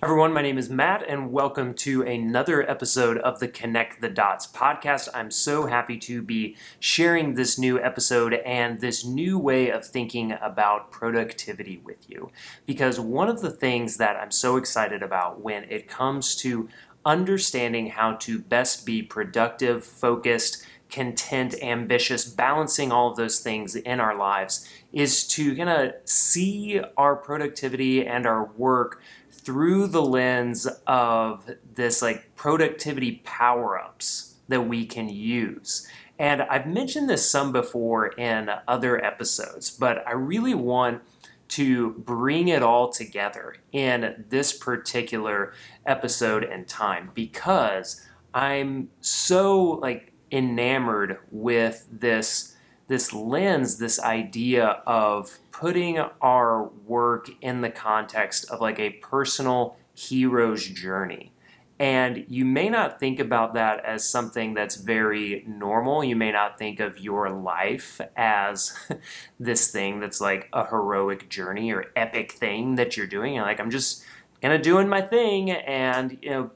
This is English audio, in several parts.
Everyone, my name is Matt, and welcome to another episode of the Connect the Dots podcast. I'm so happy to be sharing this new episode and this new way of thinking about productivity with you. Because one of the things that I'm so excited about when it comes to understanding how to best be productive, focused, content, ambitious, balancing all of those things in our lives is to kind of see our productivity and our work through the lens of this like productivity power ups that we can use. And I've mentioned this some before in other episodes, but I really want to bring it all together in this particular episode and time because I'm so like enamored with this this lens, this idea of putting our work in the context of like a personal hero's journey. And you may not think about that as something that's very normal. You may not think of your life as this thing that's like a heroic journey or epic thing that you're doing. You're like, I'm just kind of doing my thing. And, you know,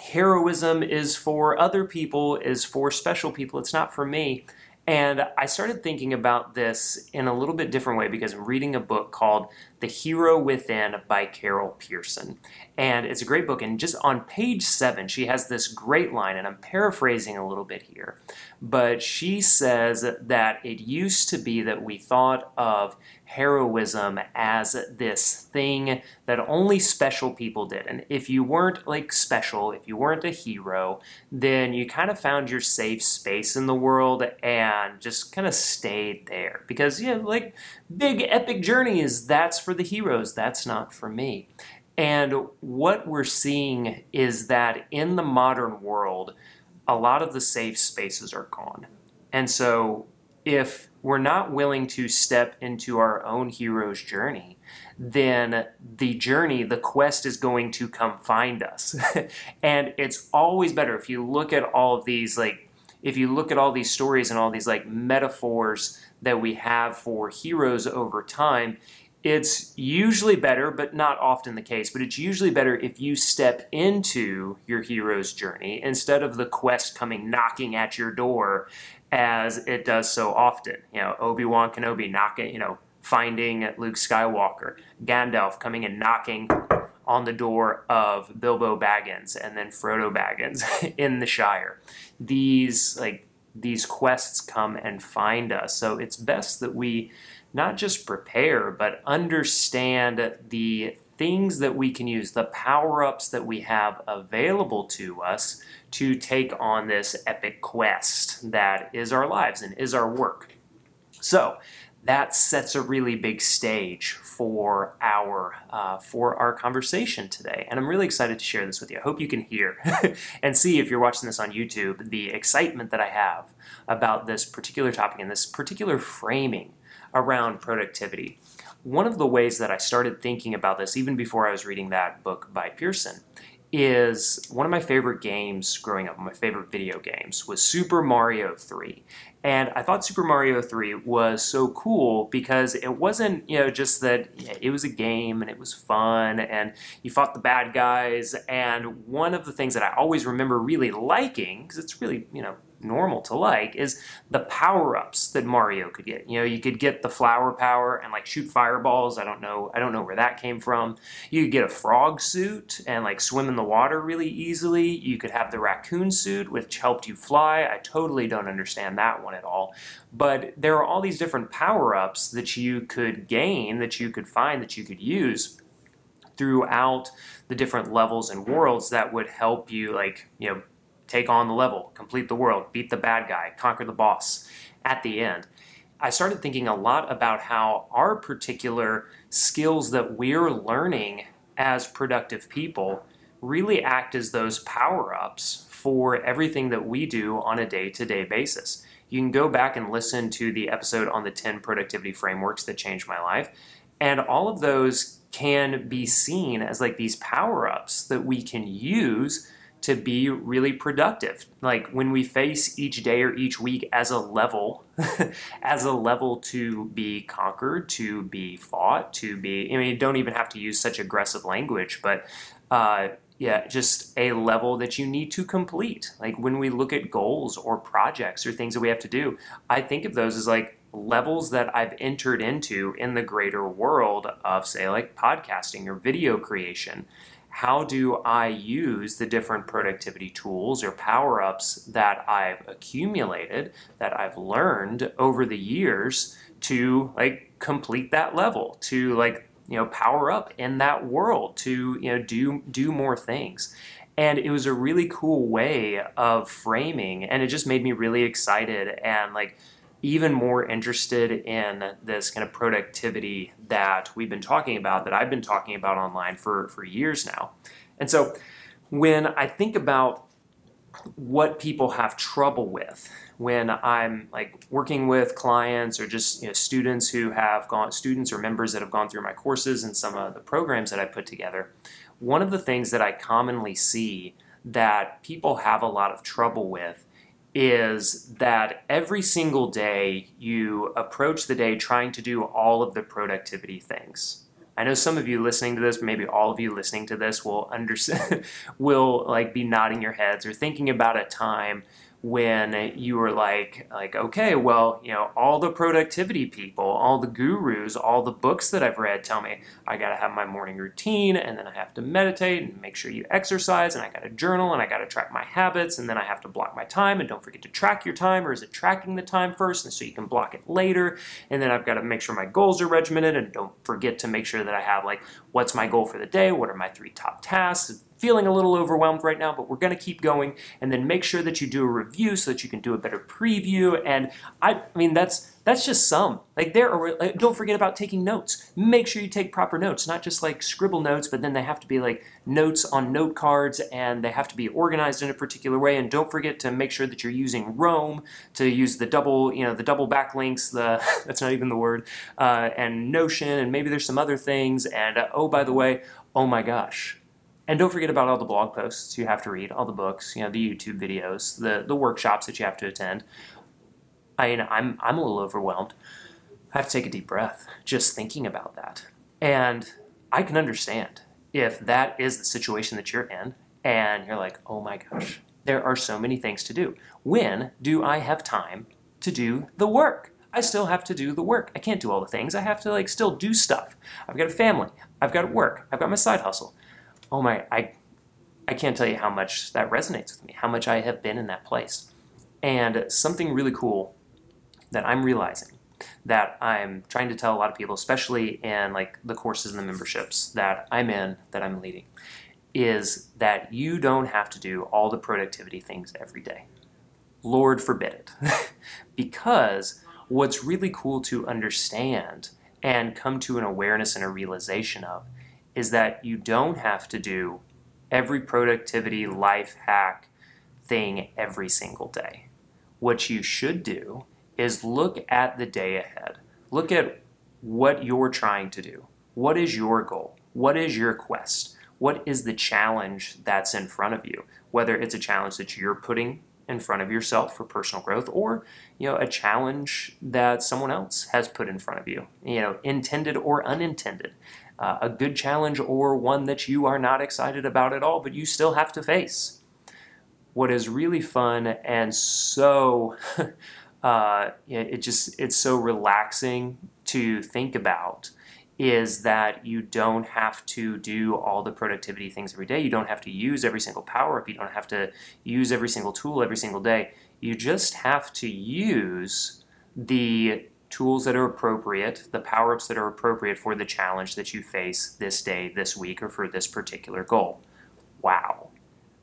heroism is for other people, is for special people. It's not for me. And I started thinking about this in a little bit different way because I'm reading a book called The Hero Within by Carol Pearson. And it's a great book. And just on page seven, she has this great line, and I'm paraphrasing a little bit here. But she says that it used to be that we thought of heroism as this thing that only special people did. And if you weren't like special, if you weren't a hero, then you kind of found your safe space in the world and just kind of stayed there. Because, you know, like big epic journeys, that's for the heroes, that's not for me. And what we're seeing is that in the modern world, a lot of the safe spaces are gone. And so if we're not willing to step into our own hero's journey, then the journey, the quest is going to come find us. and it's always better if you look at all of these, like, if you look at all these stories and all these, like, metaphors that we have for heroes over time, it's usually better, but not often the case, but it's usually better if you step into your hero's journey instead of the quest coming knocking at your door as it does so often. You know, Obi Wan Kenobi knocking, you know, finding Luke Skywalker, Gandalf coming and knocking on the door of Bilbo Baggins and then Frodo Baggins in the Shire. These like these quests come and find us. So it's best that we not just prepare, but understand the things that we can use, the power ups that we have available to us to take on this epic quest that is our lives and is our work. So, that sets a really big stage for our uh, for our conversation today, and I'm really excited to share this with you. I hope you can hear and see if you're watching this on YouTube the excitement that I have about this particular topic and this particular framing around productivity. One of the ways that I started thinking about this, even before I was reading that book by Pearson, is one of my favorite games growing up, my favorite video games, was Super Mario 3. And I thought Super Mario 3 was so cool because it wasn't, you know, just that it was a game and it was fun and you fought the bad guys. And one of the things that I always remember really liking, because it's really, you know, normal to like is the power ups that Mario could get. You know, you could get the flower power and like shoot fireballs. I don't know. I don't know where that came from. You could get a frog suit and like swim in the water really easily. You could have the raccoon suit, which helped you fly. I totally don't understand that one at all. But there are all these different power ups that you could gain, that you could find, that you could use throughout the different levels and worlds that would help you like you know take on the level, complete the world, beat the bad guy, conquer the boss at the end. I started thinking a lot about how our particular skills that we're learning as productive people really act as those power ups for everything that we do on a day to day basis. You can go back and listen to the episode on the 10 productivity frameworks that changed my life. And all of those can be seen as like these power ups that we can use to be really productive. Like when we face each day or each week as a level, as a level to be conquered, to be fought, to be, I mean, you don't even have to use such aggressive language, but uh, yeah, just a level that you need to complete. Like when we look at goals or projects or things that we have to do, I think of those as like levels that I've entered into in the greater world of, say, like podcasting or video creation how do I use the different productivity tools or power ups that I've accumulated, that I've learned over the years to like complete that level, to like, you know, power up in that world, to, you know, do do more things. And it was a really cool way of framing and it just made me really excited and like even more interested in this kind of productivity that we've been talking about, that I've been talking about online for, for years now. And so when I think about what people have trouble with when I'm like working with clients or just you know, students who have gone, students or members that have gone through my courses and some of the programs that I put together, one of the things that I commonly see that people have a lot of trouble with is that every single day you approach the day trying to do all of the productivity things. I know some of you listening to this, maybe all of you listening to this will understand will like be nodding your heads or thinking about a time when you were like like okay well you know all the productivity people all the gurus all the books that i've read tell me i got to have my morning routine and then i have to meditate and make sure you exercise and i got to journal and i got to track my habits and then i have to block my time and don't forget to track your time or is it tracking the time first and so you can block it later and then i've got to make sure my goals are regimented and don't forget to make sure that i have like what's my goal for the day what are my three top tasks feeling a little overwhelmed right now, but we're going to keep going. And then make sure that you do a review so that you can do a better preview. And I, I mean, that's that's just some. Like there are. Don't forget about taking notes. Make sure you take proper notes, not just like scribble notes, but then they have to be like notes on note cards, and they have to be organized in a particular way. And don't forget to make sure that you're using Roam to use the double, you know, the double backlinks. The that's not even the word. Uh, and Notion, and maybe there's some other things. And uh, oh, by the way, oh my gosh and don't forget about all the blog posts you have to read, all the books, you know, the YouTube videos, the, the workshops that you have to attend. I mean, I'm, I'm a little overwhelmed. I have to take a deep breath just thinking about that. And I can understand if that is the situation that you're in and you're like, oh my gosh, there are so many things to do. When do I have time to do the work? I still have to do the work. I can't do all the things. I have to like still do stuff. I've got a family. I've got work. I've got my side hustle oh my, I, I can't tell you how much that resonates with me, how much I have been in that place. And something really cool that I'm realizing that I'm trying to tell a lot of people, especially in like the courses and the memberships that I'm in, that I'm leading, is that you don't have to do all the productivity things every day. Lord forbid it. because what's really cool to understand and come to an awareness and a realization of is that you don't have to do every productivity life hack thing every single day. What you should do is look at the day ahead. Look at what you're trying to do. What is your goal? What is your quest? What is the challenge that's in front of you? Whether it's a challenge that you're putting in front of yourself for personal growth or you know a challenge that someone else has put in front of you you know intended or unintended uh, a good challenge or one that you are not excited about at all, but you still have to face. What is really fun and so uh, it just it's so relaxing to think about is that you don't have to do all the productivity things every day. You don't have to use every single power up. You don't have to use every single tool every single day. You just have to use the tools that are appropriate, the power ups that are appropriate for the challenge that you face this day, this week, or for this particular goal. Wow.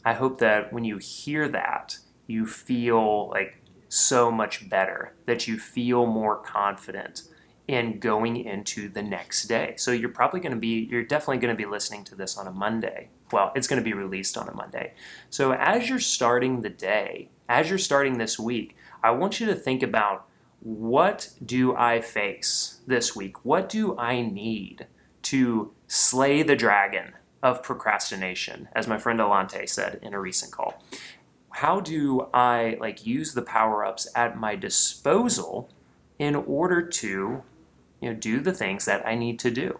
I hope that when you hear that, you feel like so much better, that you feel more confident in going into the next day. So you're probably going to be, you're definitely going to be listening to this on a Monday. Well, it's going to be released on a Monday. So as you're starting the day, as you're starting this week, I want you to think about what do I face this week? What do I need to slay the dragon of procrastination, as my friend Alante said in a recent call. How do I like use the power-ups at my disposal in order to you know do the things that I need to do?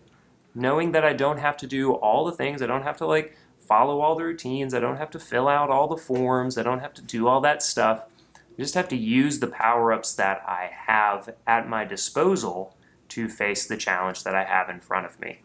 Knowing that I don't have to do all the things, I don't have to like follow all the routines, I don't have to fill out all the forms, I don't have to do all that stuff. I just have to use the power-ups that I have at my disposal to face the challenge that I have in front of me.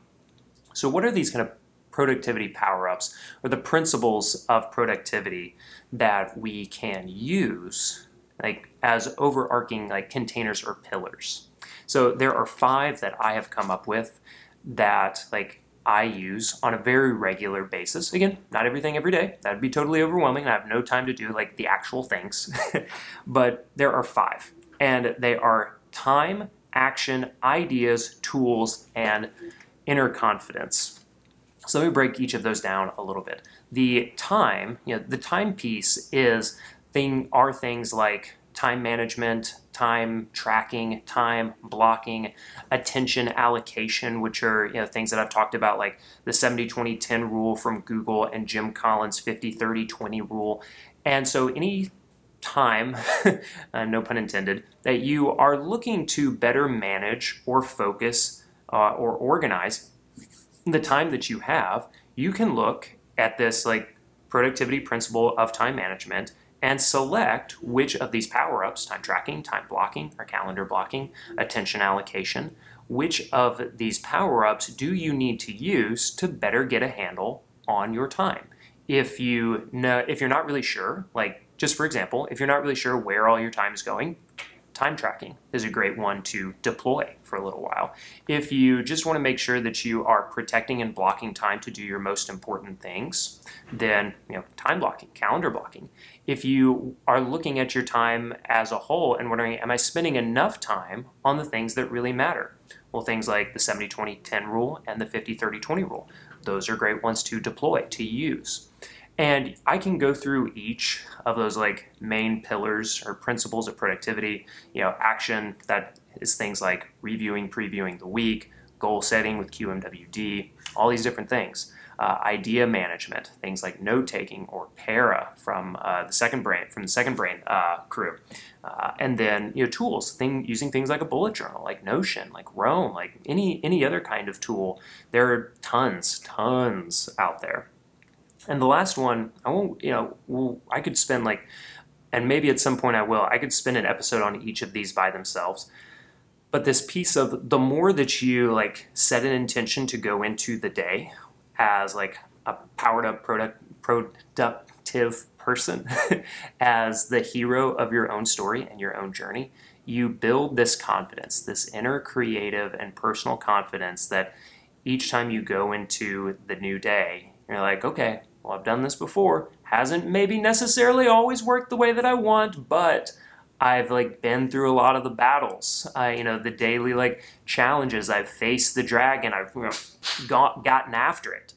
So, what are these kind of productivity power ups or the principles of productivity that we can use like as overarching like containers or pillars? So, there are five that I have come up with that like I use on a very regular basis. Again, not everything every day. That'd be totally overwhelming. I have no time to do like the actual things. but there are five, and they are time, action, ideas, tools, and inner confidence. So let me break each of those down a little bit. The time, you know, the time piece is thing are things like time management, time tracking, time blocking, attention allocation, which are you know things that I've talked about like the 70-20-10 rule from Google and Jim Collins 50-30-20 rule. And so any time, uh, no pun intended, that you are looking to better manage or focus uh, or organize the time that you have, you can look at this like productivity principle of time management and select which of these power ups time tracking, time blocking, or calendar blocking, attention allocation which of these power ups do you need to use to better get a handle on your time? If you know, if you're not really sure, like just for example, if you're not really sure where all your time is going, time tracking is a great one to deploy for a little while. If you just want to make sure that you are protecting and blocking time to do your most important things, then you know time blocking, calendar blocking. If you are looking at your time as a whole and wondering, am I spending enough time on the things that really matter? Well, things like the 70 20 10 rule and the 50 30 20 rule. Those are great ones to deploy, to use. And I can go through each of those like main pillars or principles of productivity. You know, action that is things like reviewing, previewing the week, goal setting with QMWD, all these different things. Uh, idea management, things like note taking or para from uh, the second brain from the second brain uh, crew, uh, and then you know tools, thing using things like a bullet journal, like Notion, like Roam, like any any other kind of tool. There are tons, tons out there. And the last one, I won't, you know, well, I could spend like, and maybe at some point I will, I could spend an episode on each of these by themselves. But this piece of the more that you like set an intention to go into the day as like a powered up product, productive person, as the hero of your own story and your own journey, you build this confidence, this inner creative and personal confidence that each time you go into the new day, you're like, okay, well, I've done this before. Hasn't maybe necessarily always worked the way that I want, but I've like been through a lot of the battles. I, you know, the daily like challenges. I've faced the dragon. I've you know, got, gotten after it.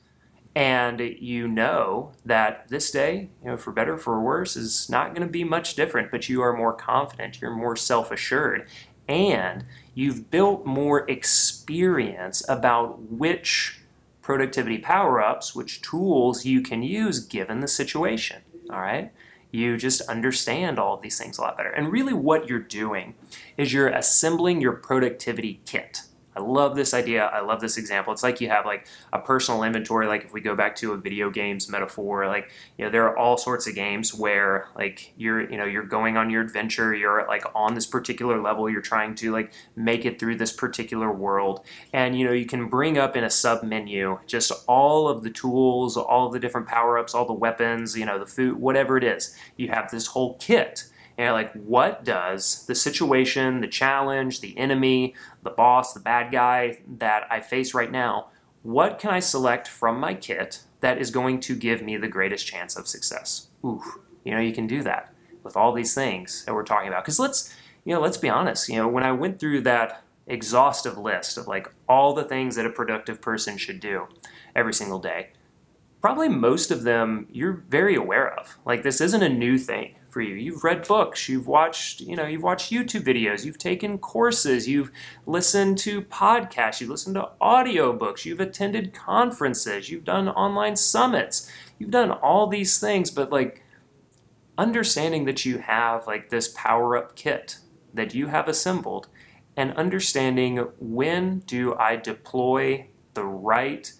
And you know that this day, you know, for better for worse, is not going to be much different, but you are more confident, you're more self assured, and you've built more experience about which productivity power ups, which tools you can use given the situation. All right? You just understand all of these things a lot better. And really, what you're doing is you're assembling your productivity kit. I love this idea. I love this example. It's like you have like a personal inventory. Like if we go back to a video games metaphor, like you know there are all sorts of games where like you're you know you're going on your adventure. You're like on this particular level. You're trying to like make it through this particular world, and you know you can bring up in a sub menu just all of the tools, all the different power ups, all the weapons, you know the food, whatever it is. You have this whole kit and you're like, what does the situation, the challenge, the enemy, the boss, the bad guy that I face right now, what can I select from my kit that is going to give me the greatest chance of success? Ooh, you know, you can do that with all these things that we're talking about. Because let's, you know, let's be honest. You know, when I went through that exhaustive list of like all the things that a productive person should do every single day, probably most of them you're very aware of. Like this isn't a new thing for you. You've read books, you've watched, you know, you've watched YouTube videos, you've taken courses, you've listened to podcasts, you've listened to audiobooks, you've attended conferences, you've done online summits. You've done all these things, but like understanding that you have like this power up kit that you have assembled and understanding when do I deploy the right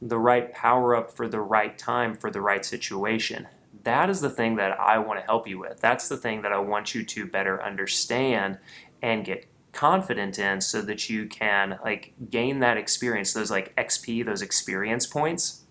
the right power up for the right time for the right situation that is the thing that I want to help you with. That's the thing that I want you to better understand and get confident in so that you can like gain that experience, those like XP, those experience points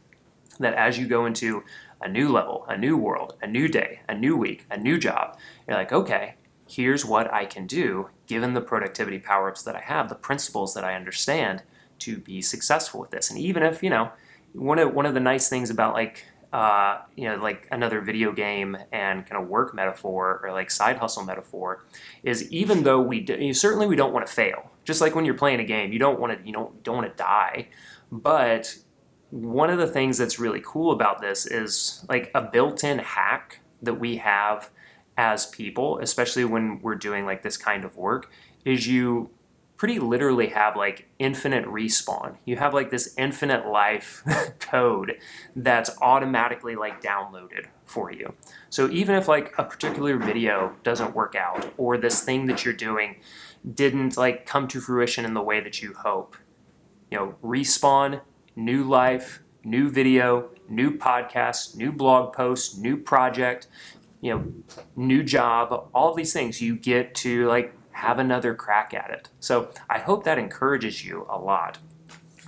that as you go into a new level, a new world, a new day, a new week, a new job, you're like, okay, here's what I can do given the productivity power ups that I have, the principles that I understand to be successful with this. And even if, you know, one of one of the nice things about like uh, you know, like another video game and kind of work metaphor or like side hustle metaphor is even though we do, certainly we don't want to fail. Just like when you're playing a game, you don't want to you don't don't want to die. But one of the things that's really cool about this is like a built-in hack that we have as people, especially when we're doing like this kind of work, is you pretty literally have like infinite respawn. You have like this infinite life code that's automatically like downloaded for you. So even if like a particular video doesn't work out or this thing that you're doing didn't like come to fruition in the way that you hope, you know, respawn, new life, new video, new podcast, new blog post, new project, you know, new job, all these things you get to like have another crack at it. So I hope that encourages you a lot.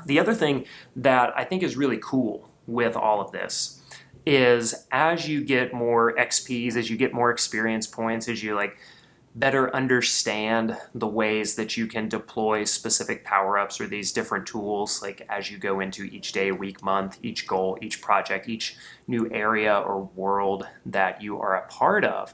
The other thing that I think is really cool with all of this is as you get more XPs, as you get more experience points, as you like better understand the ways that you can deploy specific power ups or these different tools, like as you go into each day, week, month, each goal, each project, each new area or world that you are a part of,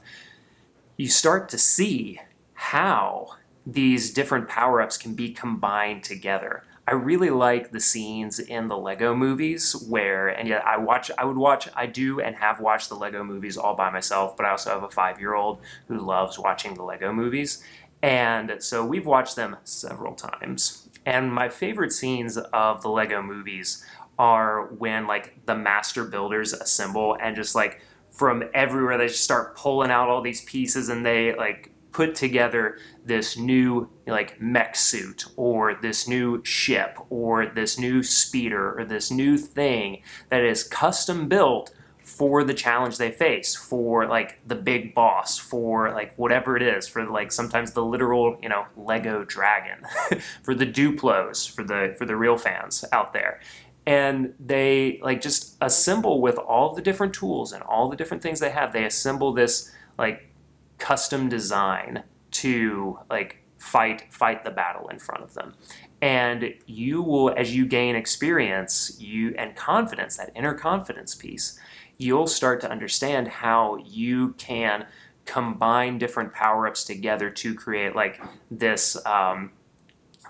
you start to see how these different power ups can be combined together. I really like the scenes in the Lego movies where, and yet I watch, I would watch, I do and have watched the Lego movies all by myself, but I also have a five year old who loves watching the Lego movies. And so we've watched them several times. And my favorite scenes of the Lego movies are when like the master builders assemble and just like from everywhere they just start pulling out all these pieces and they like put together this new like mech suit or this new ship or this new speeder or this new thing that is custom built for the challenge they face for like the big boss for like whatever it is for like sometimes the literal you know lego dragon for the duplos for the for the real fans out there. And they like just assemble with all the different tools and all the different things they have. They assemble this like custom design to like fight fight the battle in front of them. And you will as you gain experience you and confidence that inner confidence piece you'll start to understand how you can combine different power-ups together to create like this um,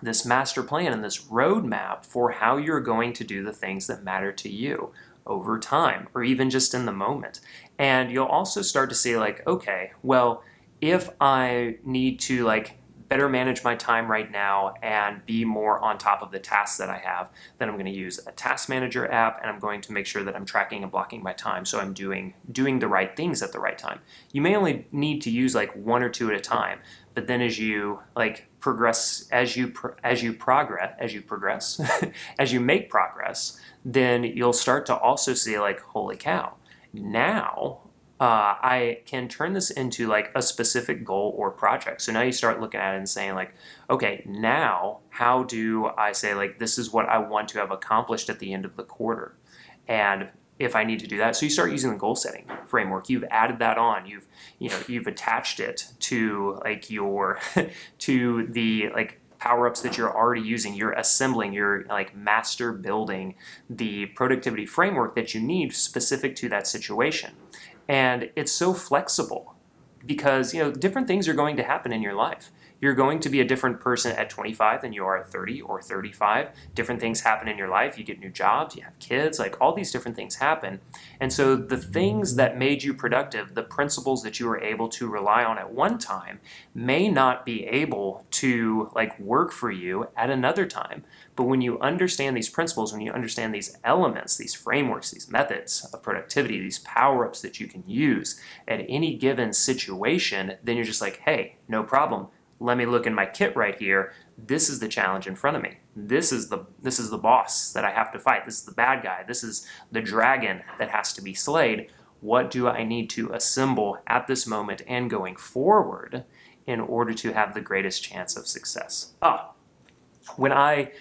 this master plan and this roadmap for how you're going to do the things that matter to you over time or even just in the moment. And you'll also start to see, like, okay, well, if I need to, like, better manage my time right now and be more on top of the tasks that I have, then I'm going to use a task manager app and I'm going to make sure that I'm tracking and blocking my time so I'm doing doing the right things at the right time. You may only need to use like one or two at a time, but then as you like progress as you pro- as you progress as you progress as you make progress then you'll start to also see like holy cow now uh, I can turn this into like a specific goal or project. So now you start looking at it and saying like, okay, now how do I say like this is what I want to have accomplished at the end of the quarter, and if I need to do that. So you start using the goal setting framework. You've added that on. You've you know you've attached it to like your to the like power ups that you're already using. You're assembling. You're like master building the productivity framework that you need specific to that situation. And it's so flexible because you know different things are going to happen in your life You're going to be a different person at 25 than you are at 30 or 35. Different things happen in your life. You get new jobs, you have kids, like all these different things happen. And so the things that made you productive, the principles that you were able to rely on at one time, may not be able to like work for you at another time. But when you understand these principles, when you understand these elements, these frameworks, these methods of productivity, these power ups that you can use at any given situation, then you're just like, hey, no problem. Let me look in my kit right here. This is the challenge in front of me. This is the this is the boss that I have to fight. This is the bad guy. This is the dragon that has to be slayed. What do I need to assemble at this moment and going forward in order to have the greatest chance of success? Ah, when I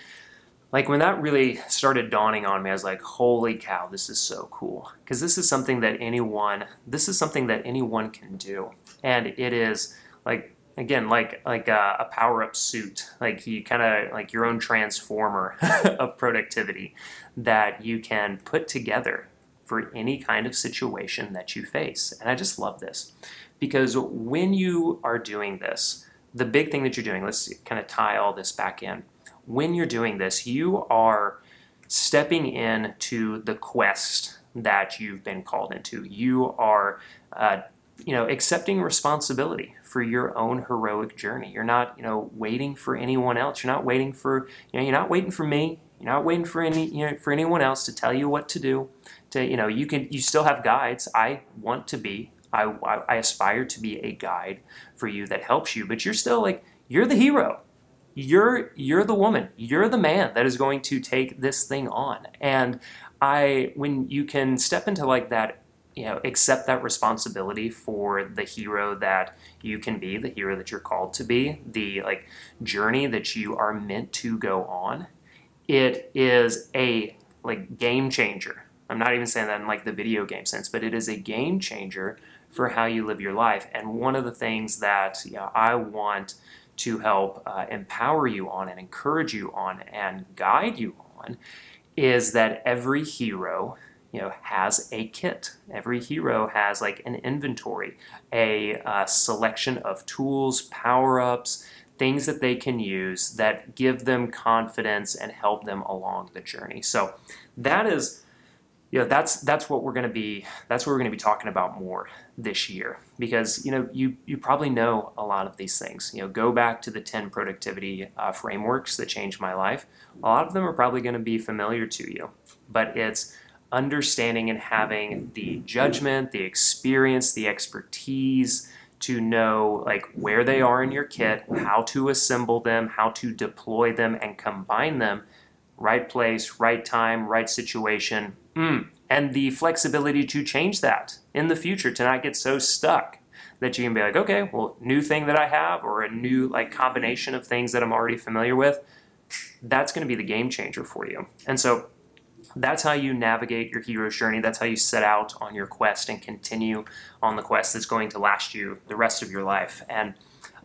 like when that really started dawning on me i was like holy cow this is so cool because this is something that anyone this is something that anyone can do and it is like again like like a, a power up suit like you kind of like your own transformer of productivity that you can put together for any kind of situation that you face and i just love this because when you are doing this the big thing that you're doing let's kind of tie all this back in when you're doing this, you are stepping into the quest that you've been called into. You are, uh, you know, accepting responsibility for your own heroic journey. You're not, you know, waiting for anyone else. You're not waiting for, you know, you're not waiting for me. You're not waiting for any, you know, for anyone else to tell you what to do. To, you know, you can, you still have guides. I want to be. I, I, aspire to be a guide for you that helps you, but you're still like you're the hero you're you're the woman you're the man that is going to take this thing on and i when you can step into like that you know accept that responsibility for the hero that you can be the hero that you're called to be the like journey that you are meant to go on. It is a like game changer. I'm not even saying that in like the video game sense but it is a game changer for how you live your life. And one of the things that you know, i want to help uh, empower you on and encourage you on and guide you on is that every hero you know has a kit. Every hero has like an inventory a uh, selection of tools power-ups things that they can use that give them confidence and help them along the journey. So that is you know that's that's what we're going to be that's what we're going to be talking about more this year. Because you know you you probably know a lot of these things. You know go back to the 10 productivity uh, frameworks that changed my life. A lot of them are probably going to be familiar to you but it's understanding and having the judgment the experience the expertise to know like where they are in your kit how to assemble them how to deploy them and combine them right place right time right situation Mm. And the flexibility to change that in the future to not get so stuck that you can be like, okay, well, new thing that I have or a new like combination of things that I'm already familiar with, that's going to be the game changer for you. And so that's how you navigate your hero's journey. That's how you set out on your quest and continue on the quest that's going to last you the rest of your life. And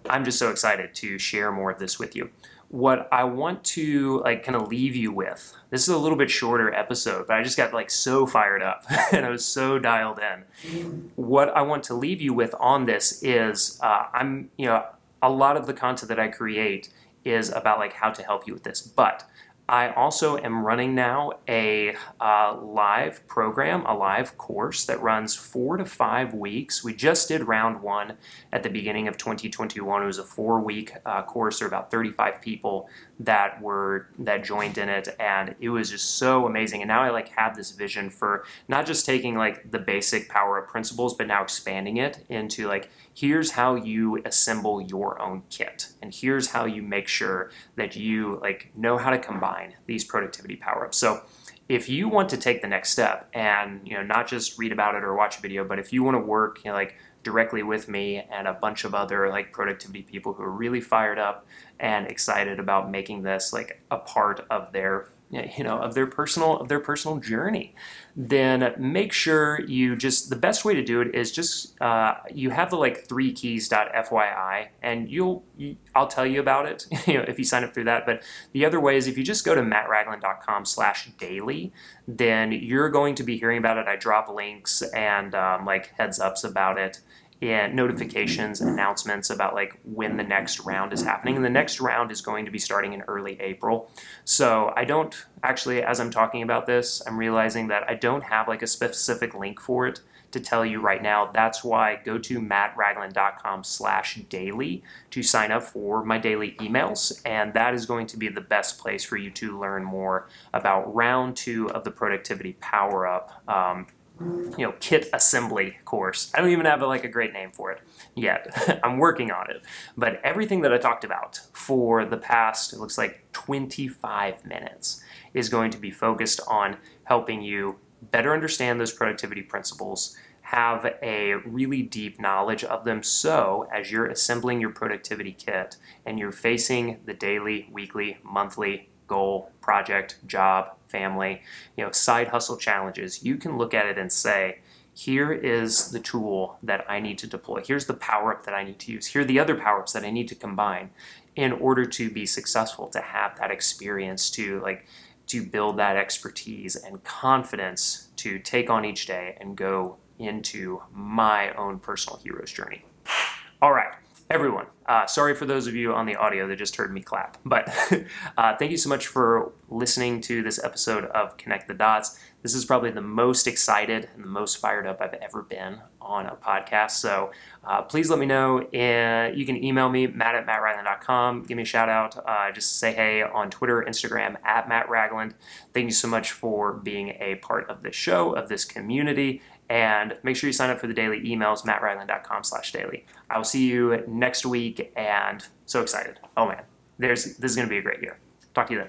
I'm just so excited to share more of this with you what I want to like kind of leave you with. This is a little bit shorter episode, but I just got like so fired up and I was so dialed in. What I want to leave you with on this is uh, I'm, you know, a lot of the content that I create is about like how to help you with this, but I also am running now a uh, live program, a live course that runs four to five weeks. We just did round one at the beginning of 2021. It was a four-week uh, course. Were about 35 people that were that joined in it, and it was just so amazing. And now I like have this vision for not just taking like the basic power of principles, but now expanding it into like here's how you assemble your own kit and here's how you make sure that you like know how to combine these productivity power-ups so if you want to take the next step and you know not just read about it or watch a video but if you want to work you know, like directly with me and a bunch of other like productivity people who are really fired up and excited about making this like a part of their you know of their personal of their personal journey then make sure you just the best way to do it is just uh, you have the like three keys.fyi and you'll you, i'll tell you about it you know if you sign up through that but the other way is if you just go to mattragland.com slash daily then you're going to be hearing about it. I drop links and um, like heads ups about it and notifications, announcements about like when the next round is happening. And the next round is going to be starting in early April. So I don't actually, as I'm talking about this, I'm realizing that I don't have like a specific link for it to tell you right now. That's why go to mattragland.com slash daily to sign up for my daily emails. And that is going to be the best place for you to learn more about round two of the productivity power up. Um, you know, kit assembly course. I don't even have a, like a great name for it yet. I'm working on it. But everything that I talked about for the past, it looks like 25 minutes, is going to be focused on helping you better understand those productivity principles, have a really deep knowledge of them. So, as you're assembling your productivity kit and you're facing the daily, weekly, monthly goal, project, job, family, you know, side hustle challenges, you can look at it and say, here is the tool that I need to deploy. Here's the power up that I need to use. Here are the other power ups that I need to combine in order to be successful, to have that experience, to like to build that expertise and confidence to take on each day and go into my own personal hero's journey. All right, everyone. Uh, sorry for those of you on the audio that just heard me clap, but uh, thank you so much for listening to this episode of Connect the Dots. This is probably the most excited and the most fired up I've ever been on a podcast. So uh, please let me know. Uh, you can email me, matt at mattragland.com. Give me a shout out. Uh, just say hey on Twitter, Instagram, at Matt Ragland. Thank you so much for being a part of this show, of this community. And make sure you sign up for the daily emails, mattragland.com slash daily. I will see you next week and so excited. Oh man, there's this is going to be a great year. Talk to you then.